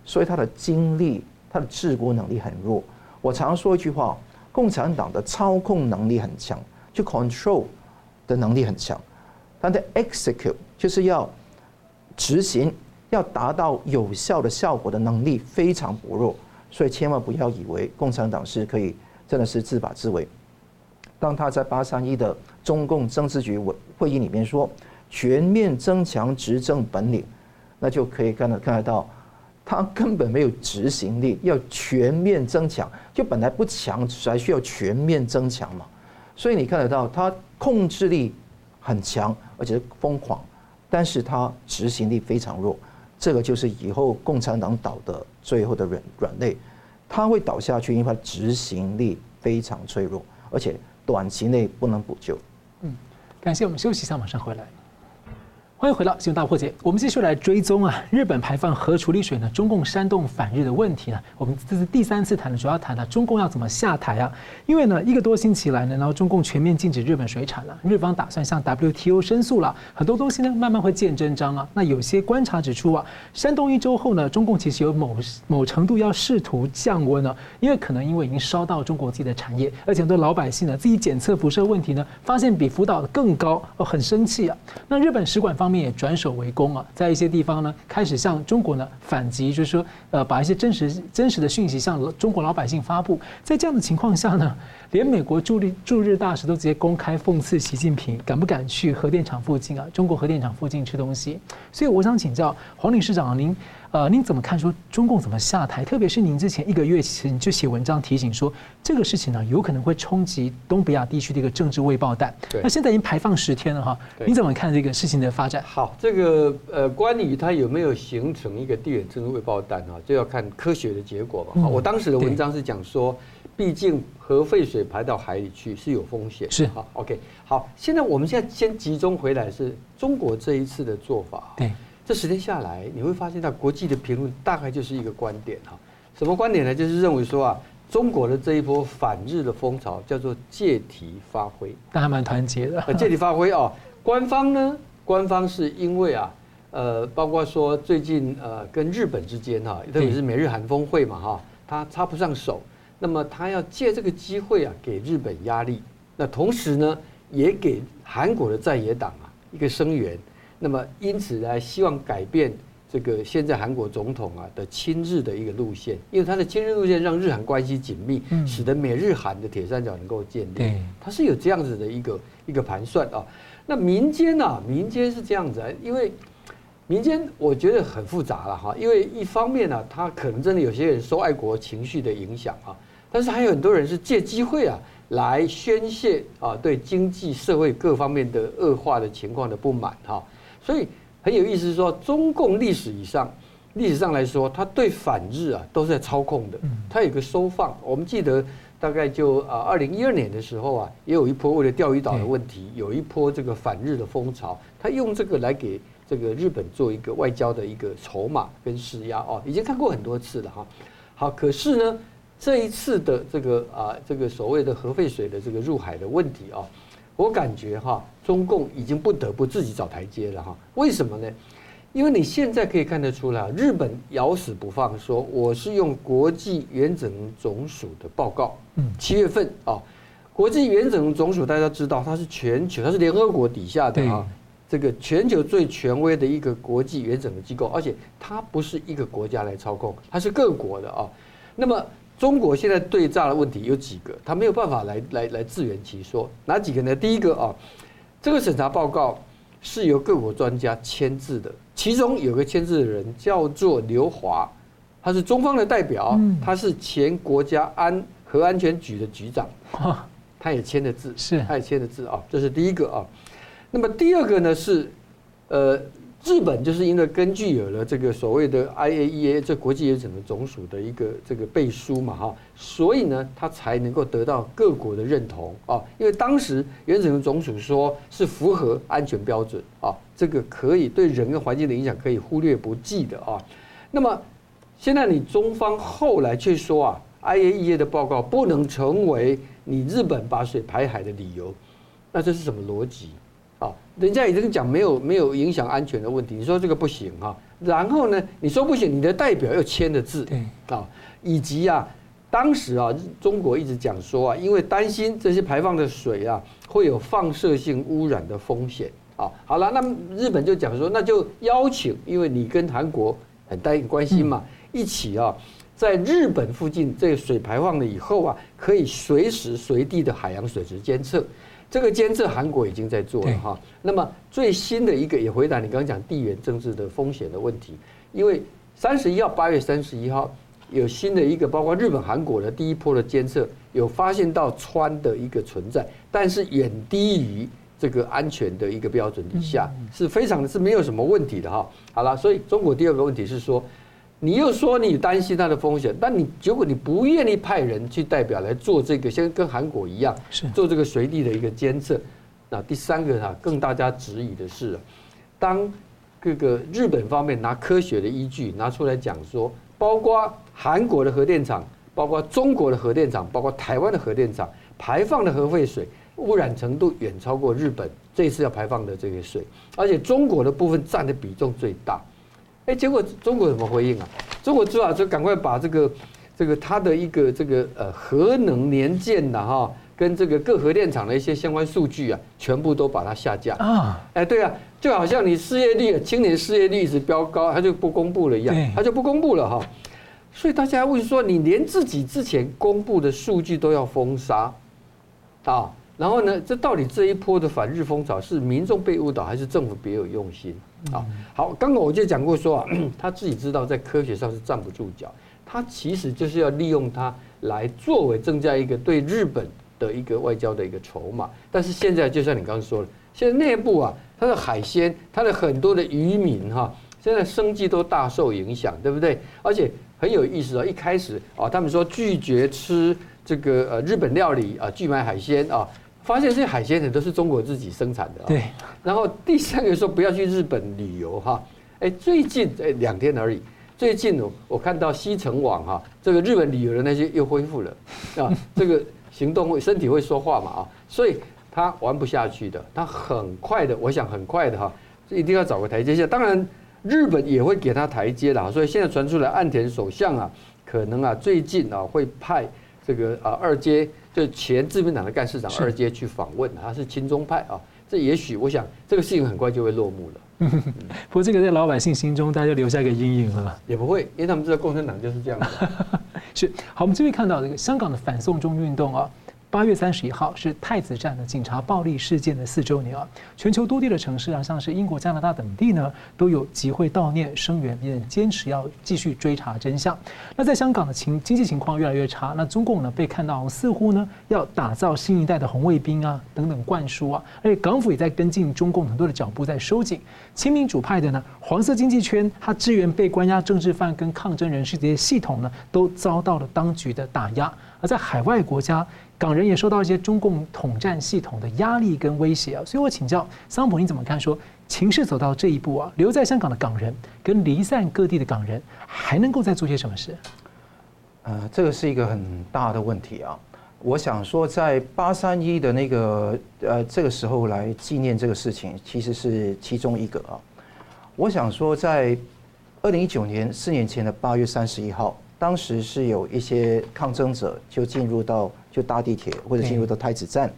所以他的精力、他的治国能力很弱。我常说一句话：共产党的操控能力很强，就 control 的能力很强，他的 execute 就是要执行。要达到有效的效果的能力非常薄弱，所以千万不要以为共产党是可以真的是自把自为。当他在八三一的中共政治局委会议里面说全面增强执政本领，那就可以看得看得到，他根本没有执行力。要全面增强，就本来不强，才需要全面增强嘛。所以你看得到，他控制力很强，而且是疯狂，但是他执行力非常弱。这个就是以后共产党倒的最后的软软肋，它会倒下去，因为它执行力非常脆弱，而且短期内不能补救。嗯，感谢我们休息一下，马上回来。欢迎回到《新闻大破解》，我们继续来追踪啊，日本排放核处理水呢，中共煽动反日的问题呢。我们这是第三次谈的，主要谈了中共要怎么下台啊？因为呢，一个多星期来呢，然后中共全面禁止日本水产了，日方打算向 WTO 申诉了，很多东西呢慢慢会见真章啊。那有些观察指出啊，煽动一周后呢，中共其实有某某程度要试图降温呢，因为可能因为已经烧到中国自己的产业，而且很多老百姓呢自己检测辐射问题呢，发现比福岛更高，哦，很生气啊。那日本使馆方。也转守为攻啊，在一些地方呢，开始向中国呢反击，就是说，呃，把一些真实真实的讯息向中国老百姓发布。在这样的情况下呢，连美国驻日驻日大使都直接公开讽刺习近平，敢不敢去核电厂附近啊？中国核电厂附近吃东西？所以我想请教黄理事长，您。呃，您怎么看说中共怎么下台？特别是您之前一个月前就写文章提醒说，这个事情呢有可能会冲击东北亚地区的一个政治未爆弹。对。那现在已经排放十天了哈，你怎么看这个事情的发展？好，这个呃，关于它有没有形成一个地缘政治未爆弹哈，就要看科学的结果嘛。我当时的文章是讲说，毕竟核废水排到海里去是有风险。是。好，OK，好，现在我们现在先集中回来是中国这一次的做法。对。这十天下来，你会发现到国际的评论大概就是一个观点哈，什么观点呢？就是认为说啊，中国的这一波反日的风潮叫做借题发挥，那还蛮团结的。借题发挥哦，官方呢，官方是因为啊，呃，包括说最近呃跟日本之间哈，特别是美日韩峰会嘛哈，他插不上手，那么他要借这个机会啊，给日本压力，那同时呢，也给韩国的在野党啊一个声援，那么因此呢希望改变。这个现在韩国总统啊的亲日的一个路线，因为他的亲日路线让日韩关系紧密，使得美日韩的铁三角能够建立。他是有这样子的一个一个盘算啊。那民间呢、啊？民间是这样子啊，因为民间我觉得很复杂了哈。因为一方面呢、啊，他可能真的有些人受爱国情绪的影响啊，但是还有很多人是借机会啊来宣泄啊对经济社会各方面的恶化的情况的不满哈，所以。很有意思，说中共历史以上，历史上来说，他对反日啊都是在操控的。他有个收放，我们记得大概就啊，二零一二年的时候啊，也有一波为了钓鱼岛的问题，有一波这个反日的风潮，他用这个来给这个日本做一个外交的一个筹码跟施压哦，已经看过很多次了哈。好，可是呢，这一次的这个啊，这个所谓的核废水的这个入海的问题啊。我感觉哈，中共已经不得不自己找台阶了哈。为什么呢？因为你现在可以看得出来，日本咬死不放，说我是用国际原子能总署的报告，嗯，七月份啊，国际原子能总署大家知道，它是全球，它是联合国底下的啊，这个全球最权威的一个国际原子能机构，而且它不是一个国家来操控，它是各国的啊。那么。中国现在对炸的问题有几个，它没有办法来来来自圆其说。哪几个呢？第一个啊，这个审查报告是由各国专家签字的，其中有个签字的人叫做刘华，他是中方的代表，他是前国家安核安全局的局长，他也签的字，是他也签的字啊，这是第一个啊。那么第二个呢是，呃。日本就是因为根据有了这个所谓的 IAEA 这国际原子能总署的一个这个背书嘛哈，所以呢，它才能够得到各国的认同啊。因为当时原子能总署说是符合安全标准啊，这个可以对人跟环境的影响可以忽略不计的啊。那么现在你中方后来却说啊，IAEA 的报告不能成为你日本把水排海的理由，那这是什么逻辑？啊，人家已经讲没有没有影响安全的问题，你说这个不行哈？然后呢，你说不行，你的代表又签了字，对啊，以及啊，当时啊，中国一直讲说啊，因为担心这些排放的水啊会有放射性污染的风险啊。好了，那么日本就讲说，那就邀请，因为你跟韩国很担关系嘛，一起啊，在日本附近这个水排放了以后啊，可以随时随地的海洋水质监测。这个监测韩国已经在做了哈，那么最新的一个也回答你刚刚讲地缘政治的风险的问题，因为三十一号八月三十一号有新的一个包括日本韩国的第一波的监测，有发现到川的一个存在，但是远低于这个安全的一个标准底下，是非常的是没有什么问题的哈。好了，所以中国第二个问题是说。你又说你担心它的风险，但你结果你不愿意派人去代表来做这个，先跟韩国一样，做这个随地的一个监测。那第三个哈，更大家质疑的是，当这个日本方面拿科学的依据拿出来讲说，包括韩国的核电厂，包括中国的核电厂，包括台湾的核电厂排放的核废水污染程度远超过日本这次要排放的这个水，而且中国的部分占的比重最大。哎，结果中国怎么回应啊？中国最好就赶快把这个这个它的一个这个呃核能年鉴的哈，跟这个各核电厂的一些相关数据啊，全部都把它下架啊！哎，对啊，就好像你失业率，青年失业率一直飙高，它就不公布了一样，它就不公布了哈。所以大家问说，你连自己之前公布的数据都要封杀啊？然后呢，这到底这一波的反日风潮是民众被误导，还是政府别有用心？啊，好，刚刚我就讲过说啊，他自己知道在科学上是站不住脚，他其实就是要利用它来作为增加一个对日本的一个外交的一个筹码。但是现在就像你刚刚说了，现在内部啊，它的海鲜，它的很多的渔民哈，现在生计都大受影响，对不对？而且很有意思啊，一开始啊，他们说拒绝吃这个呃日本料理啊，拒买海鲜啊。发现这些海鲜呢都是中国自己生产的。对。然后第三个说不要去日本旅游哈，哎，最近哎两天而已，最近我我看到西城网哈，这个日本旅游的那些又恢复了啊，这个行动会身体会说话嘛啊，所以他玩不下去的，他很快的，我想很快的哈，一定要找个台阶下。当然日本也会给他台阶的，所以现在传出来岸田首相啊，可能啊最近啊会派这个啊二阶，就前自民党的干事长二阶去访问，他是亲中派啊。这也许，我想这个事情很快就会落幕了。嗯、不过，这个在老百姓心中，大家留下一个阴影了。也不会，因为他们知道共产党就是这样。是，好，我们这边看到这个香港的反送中运动啊。八月三十一号是太子站的警察暴力事件的四周年啊，全球多地的城市啊，像是英国、加拿大等地呢，都有集会悼念声援，并坚持要继续追查真相。那在香港的情经济情况越来越差，那中共呢被看到似乎呢要打造新一代的红卫兵啊等等灌输啊，而且港府也在跟进中共很多的脚步在收紧。亲民主派的呢黄色经济圈，他支援被关押政治犯跟抗争人士这些系统呢，都遭到了当局的打压。而在海外国家，港人也受到一些中共统战系统的压力跟威胁啊，所以我请教桑普，你怎么看？说情势走到这一步啊，留在香港的港人跟离散各地的港人，还能够再做些什么事？呃，这个是一个很大的问题啊。我想说，在八三一的那个呃这个时候来纪念这个事情，其实是其中一个啊。我想说，在二零一九年四年前的八月三十一号，当时是有一些抗争者就进入到。就搭地铁或者进入到太子站，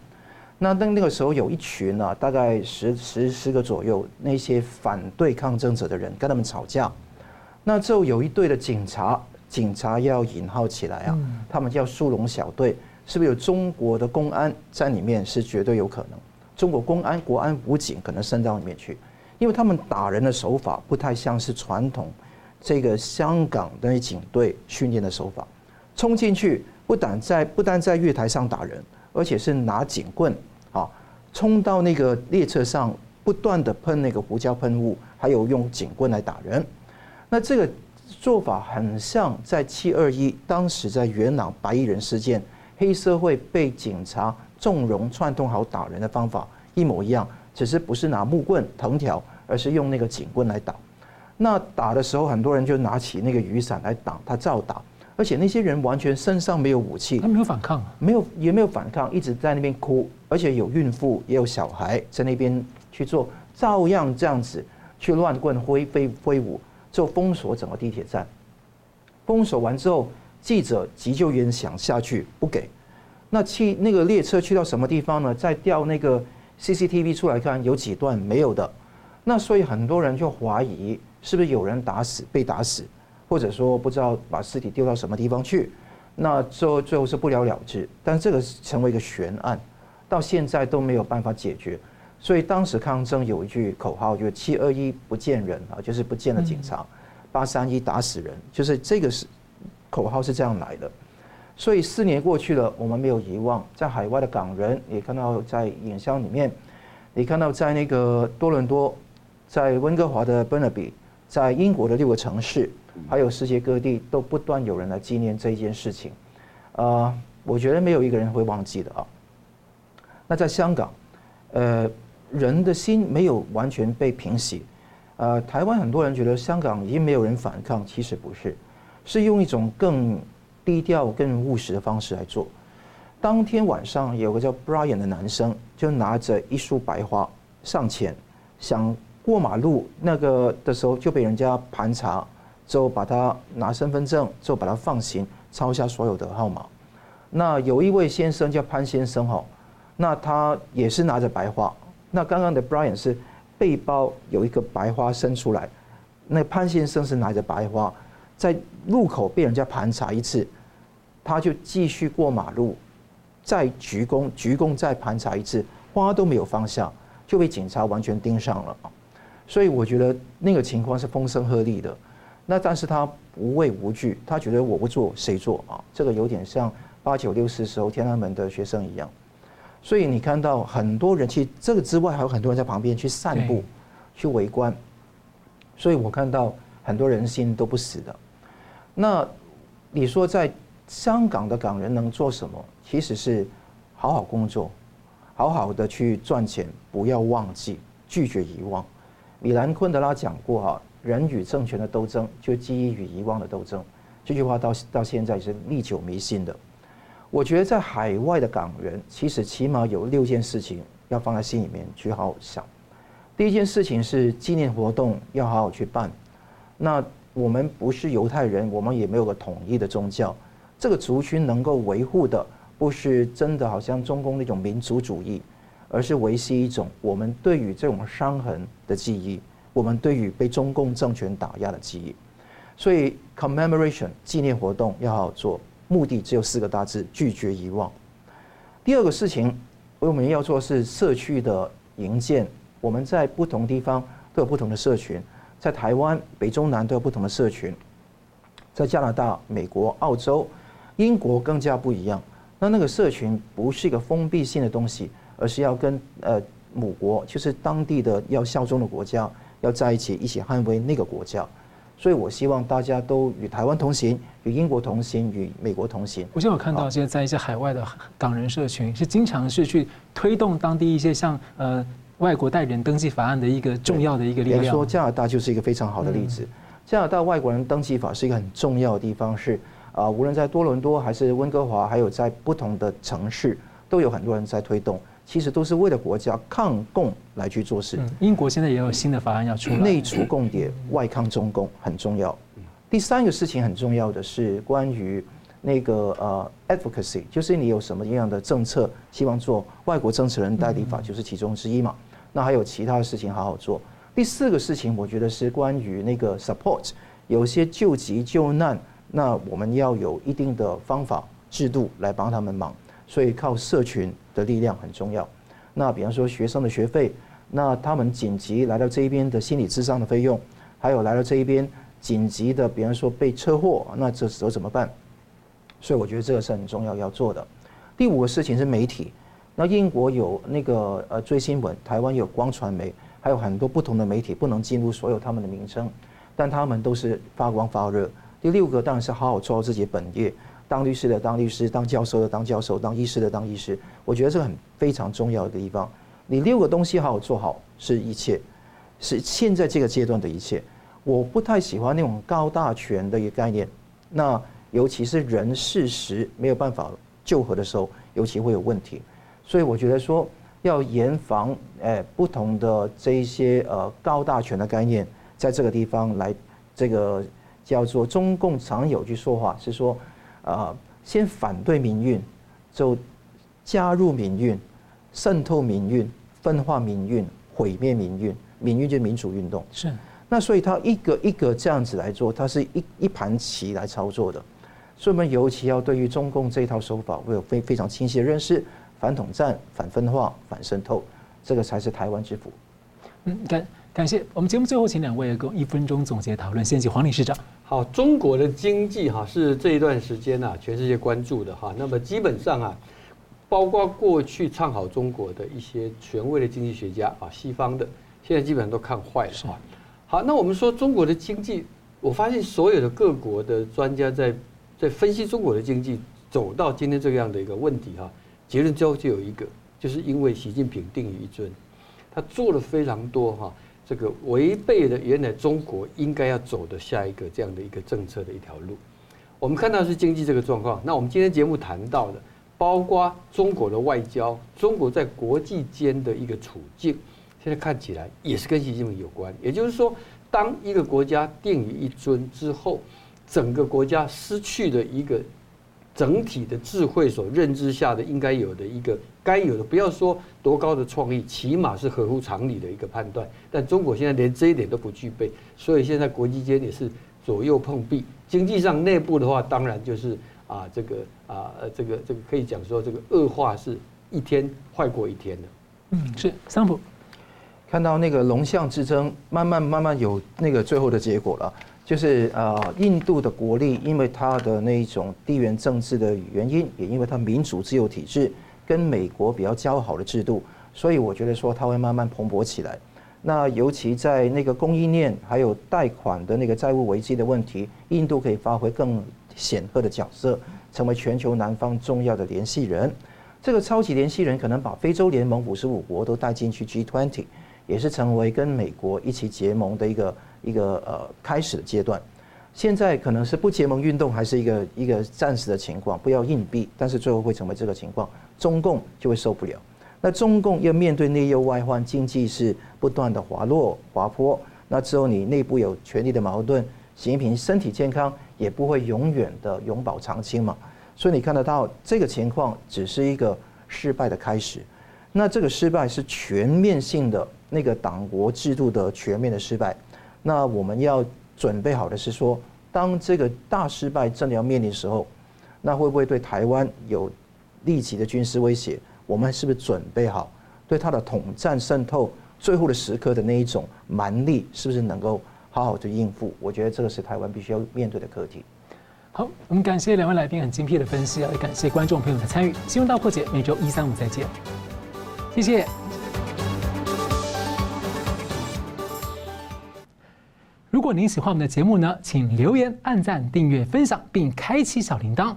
那那那个时候有一群啊，大概十十十个左右，那些反对抗争者的人跟他们吵架，那之后有一队的警察，警察要引号起来啊，他们叫速龙小队，是不是有中国的公安在里面？是绝对有可能，中国公安、国安、武警可能伸到里面去，因为他们打人的手法不太像是传统这个香港的警队训练的手法，冲进去。不但在不但在月台上打人，而且是拿警棍啊，冲到那个列车上，不断的喷那个胡椒喷雾，还有用警棍来打人。那这个做法很像在七二一当时在元朗白衣人事件，黑社会被警察纵容串通好打人的方法一模一样，只是不是拿木棍藤条，而是用那个警棍来打。那打的时候，很多人就拿起那个雨伞来挡，他照打。而且那些人完全身上没有武器，他没有反抗，没有也没有反抗，一直在那边哭，而且有孕妇也有小孩在那边去做，照样这样子去乱棍挥挥挥舞，就封锁整个地铁站。封锁完之后，记者急救员想下去不给，那去那个列车去到什么地方呢？再调那个 CCTV 出来看，有几段没有的，那所以很多人就怀疑是不是有人打死被打死。或者说不知道把尸体丢到什么地方去，那最后最后是不了了之。但这个成为一个悬案，到现在都没有办法解决。所以当时抗争有一句口号，就是“七二一不见人”啊，就是不见了警察；八三一打死人，就是这个是口号是这样来的。所以四年过去了，我们没有遗忘，在海外的港人也看到在影像里面，你看到在那个多伦多，在温哥华的 Burnaby，在英国的六个城市。还有世界各地都不断有人来纪念这一件事情，呃，我觉得没有一个人会忘记的啊。那在香港，呃，人的心没有完全被平息，呃，台湾很多人觉得香港已经没有人反抗，其实不是，是用一种更低调、更务实的方式来做。当天晚上有个叫 Brian 的男生，就拿着一束白花上前，想过马路那个的时候就被人家盘查。之后把他拿身份证，之后把他放行，抄下所有的号码。那有一位先生叫潘先生哈，那他也是拿着白花。那刚刚的 Brian 是背包有一个白花伸出来，那潘先生是拿着白花，在路口被人家盘查一次，他就继续过马路，再鞠躬，鞠躬再盘查一次，花都没有放下，就被警察完全盯上了。所以我觉得那个情况是风声鹤唳的。那但是他无畏无惧，他觉得我不做谁做啊？这个有点像八九六四时候天安门的学生一样。所以你看到很多人，其实这个之外还有很多人在旁边去散步、去围观。所以我看到很多人心都不死的。那你说在香港的港人能做什么？其实是好好工作，好好的去赚钱，不要忘记拒绝遗忘。米兰昆德拉讲过哈。人与政权的斗争，就记忆与遗忘的斗争。这句话到到现在是历久弥新的。我觉得在海外的港人，其实起码有六件事情要放在心里面去好好想。第一件事情是纪念活动要好好去办。那我们不是犹太人，我们也没有个统一的宗教。这个族群能够维护的，不是真的好像中共那种民族主义，而是维系一种我们对于这种伤痕的记忆，我们对于被中共政权打压的记忆。所以 commemoration 纪念活动要好好做，目的只有四个大字：拒绝遗忘。第二个事情，我们要做是社区的营建。我们在不同地方都有不同的社群，在台湾北中南都有不同的社群，在加拿大、美国、澳洲、英国更加不一样。那那个社群不是一个封闭性的东西，而是要跟呃母国，就是当地的要效忠的国家，要在一起一起捍卫那个国家。所以我希望大家都与台湾同行，与英国同行，与美国同行。我现在有看到，现在在一些海外的港人社群是经常是去推动当地一些像呃。外国代理人登记法案的一个重要的一个力量。说加拿大就是一个非常好的例子。加拿大外国人登记法是一个很重要的地方，是啊，无论在多伦多还是温哥华，还有在不同的城市，都有很多人在推动。其实都是为了国家抗共来去做事。英国现在也有新的法案要出来，内除共谍，外抗中共很重要。第三个事情很重要的是关于那个呃 advocacy，就是你有什么样的政策希望做，外国政治人代理法就是其中之一嘛。那还有其他的事情好好做。第四个事情，我觉得是关于那个 support，有些救急救难，那我们要有一定的方法制度来帮他们忙，所以靠社群的力量很重要。那比方说学生的学费，那他们紧急来到这一边的心理咨商的费用，还有来到这一边紧急的，比方说被车祸，那这时候怎么办？所以我觉得这个是很重要要做的。第五个事情是媒体。那英国有那个呃追新闻，台湾有光传媒，还有很多不同的媒体，不能进入所有他们的名称，但他们都是发光发热。第六个当然是好好做好自己本业，当律师的当律师，当教授的当教授，当医师的当医师。我觉得这个很非常重要的地方。你六个东西好好做好，是一切，是现在这个阶段的一切。我不太喜欢那种高大全的一个概念，那尤其是人事实没有办法救和的时候，尤其会有问题。所以我觉得说要严防诶不同的这一些呃高大全的概念，在这个地方来这个叫做中共常有句说话是说，啊先反对民运，就加入民运，渗透民运，分化民运，毁灭民运，民运就是民主运动。是。那所以他一个一个这样子来做，他是一一盘棋来操作的。所以我们尤其要对于中共这一套手法，会有非非常清晰的认识。反统战、反分化、反渗透，这个才是台湾之福。嗯，感感谢我们节目最后请两位共一分钟总结讨论。先请黄理事长。好，中国的经济哈是这一段时间呐全世界关注的哈。那么基本上啊，包括过去唱好中国的一些权威的经济学家啊，西方的，现在基本上都看坏了。哈。好，那我们说中国的经济，我发现所有的各国的专家在在分析中国的经济走到今天这样的一个问题哈。结论之后就有一个，就是因为习近平定于一尊，他做了非常多哈，这个违背了原来中国应该要走的下一个这样的一个政策的一条路。我们看到是经济这个状况，那我们今天节目谈到的，包括中国的外交，中国在国际间的一个处境，现在看起来也是跟习近平有关。也就是说，当一个国家定于一尊之后，整个国家失去了一个。整体的智慧所认知下的应该有的一个该有的，不要说多高的创意，起码是合乎常理的一个判断。但中国现在连这一点都不具备，所以现在国际间也是左右碰壁。经济上内部的话，当然就是啊，这个啊，这个这个可以讲说，这个恶化是一天坏过一天的。嗯，是桑普看到那个龙象之争，慢慢慢慢有那个最后的结果了。就是呃，印度的国力，因为它的那一种地缘政治的原因，也因为它民主自由体制跟美国比较交好的制度，所以我觉得说它会慢慢蓬勃起来。那尤其在那个供应链还有贷款的那个债务危机的问题，印度可以发挥更显赫的角色，成为全球南方重要的联系人。这个超级联系人可能把非洲联盟五十五国都带进去 G20，也是成为跟美国一起结盟的一个。一个呃开始的阶段。现在可能是不结盟运动，还是一个一个暂时的情况，不要硬币，但是最后会成为这个情况，中共就会受不了。那中共要面对内忧外患，经济是不断的滑落滑坡，那之后你内部有权力的矛盾，习近平身体健康也不会永远的永保长青嘛。所以你看得到这个情况只是一个失败的开始，那这个失败是全面性的那个党国制度的全面的失败。那我们要准备好的是说，当这个大失败真的要面临的时候，那会不会对台湾有立即的军事威胁？我们是不是准备好对他的统战渗透最后的时刻的那一种蛮力，是不是能够好好的应付？我觉得这个是台湾必须要面对的课题。好，我们感谢两位来宾很精辟的分析，也感谢观众朋友的参与。新闻大破解每周一、三、五再见，谢谢。如果您喜欢我们的节目呢，请留言、按赞、订阅、分享，并开启小铃铛。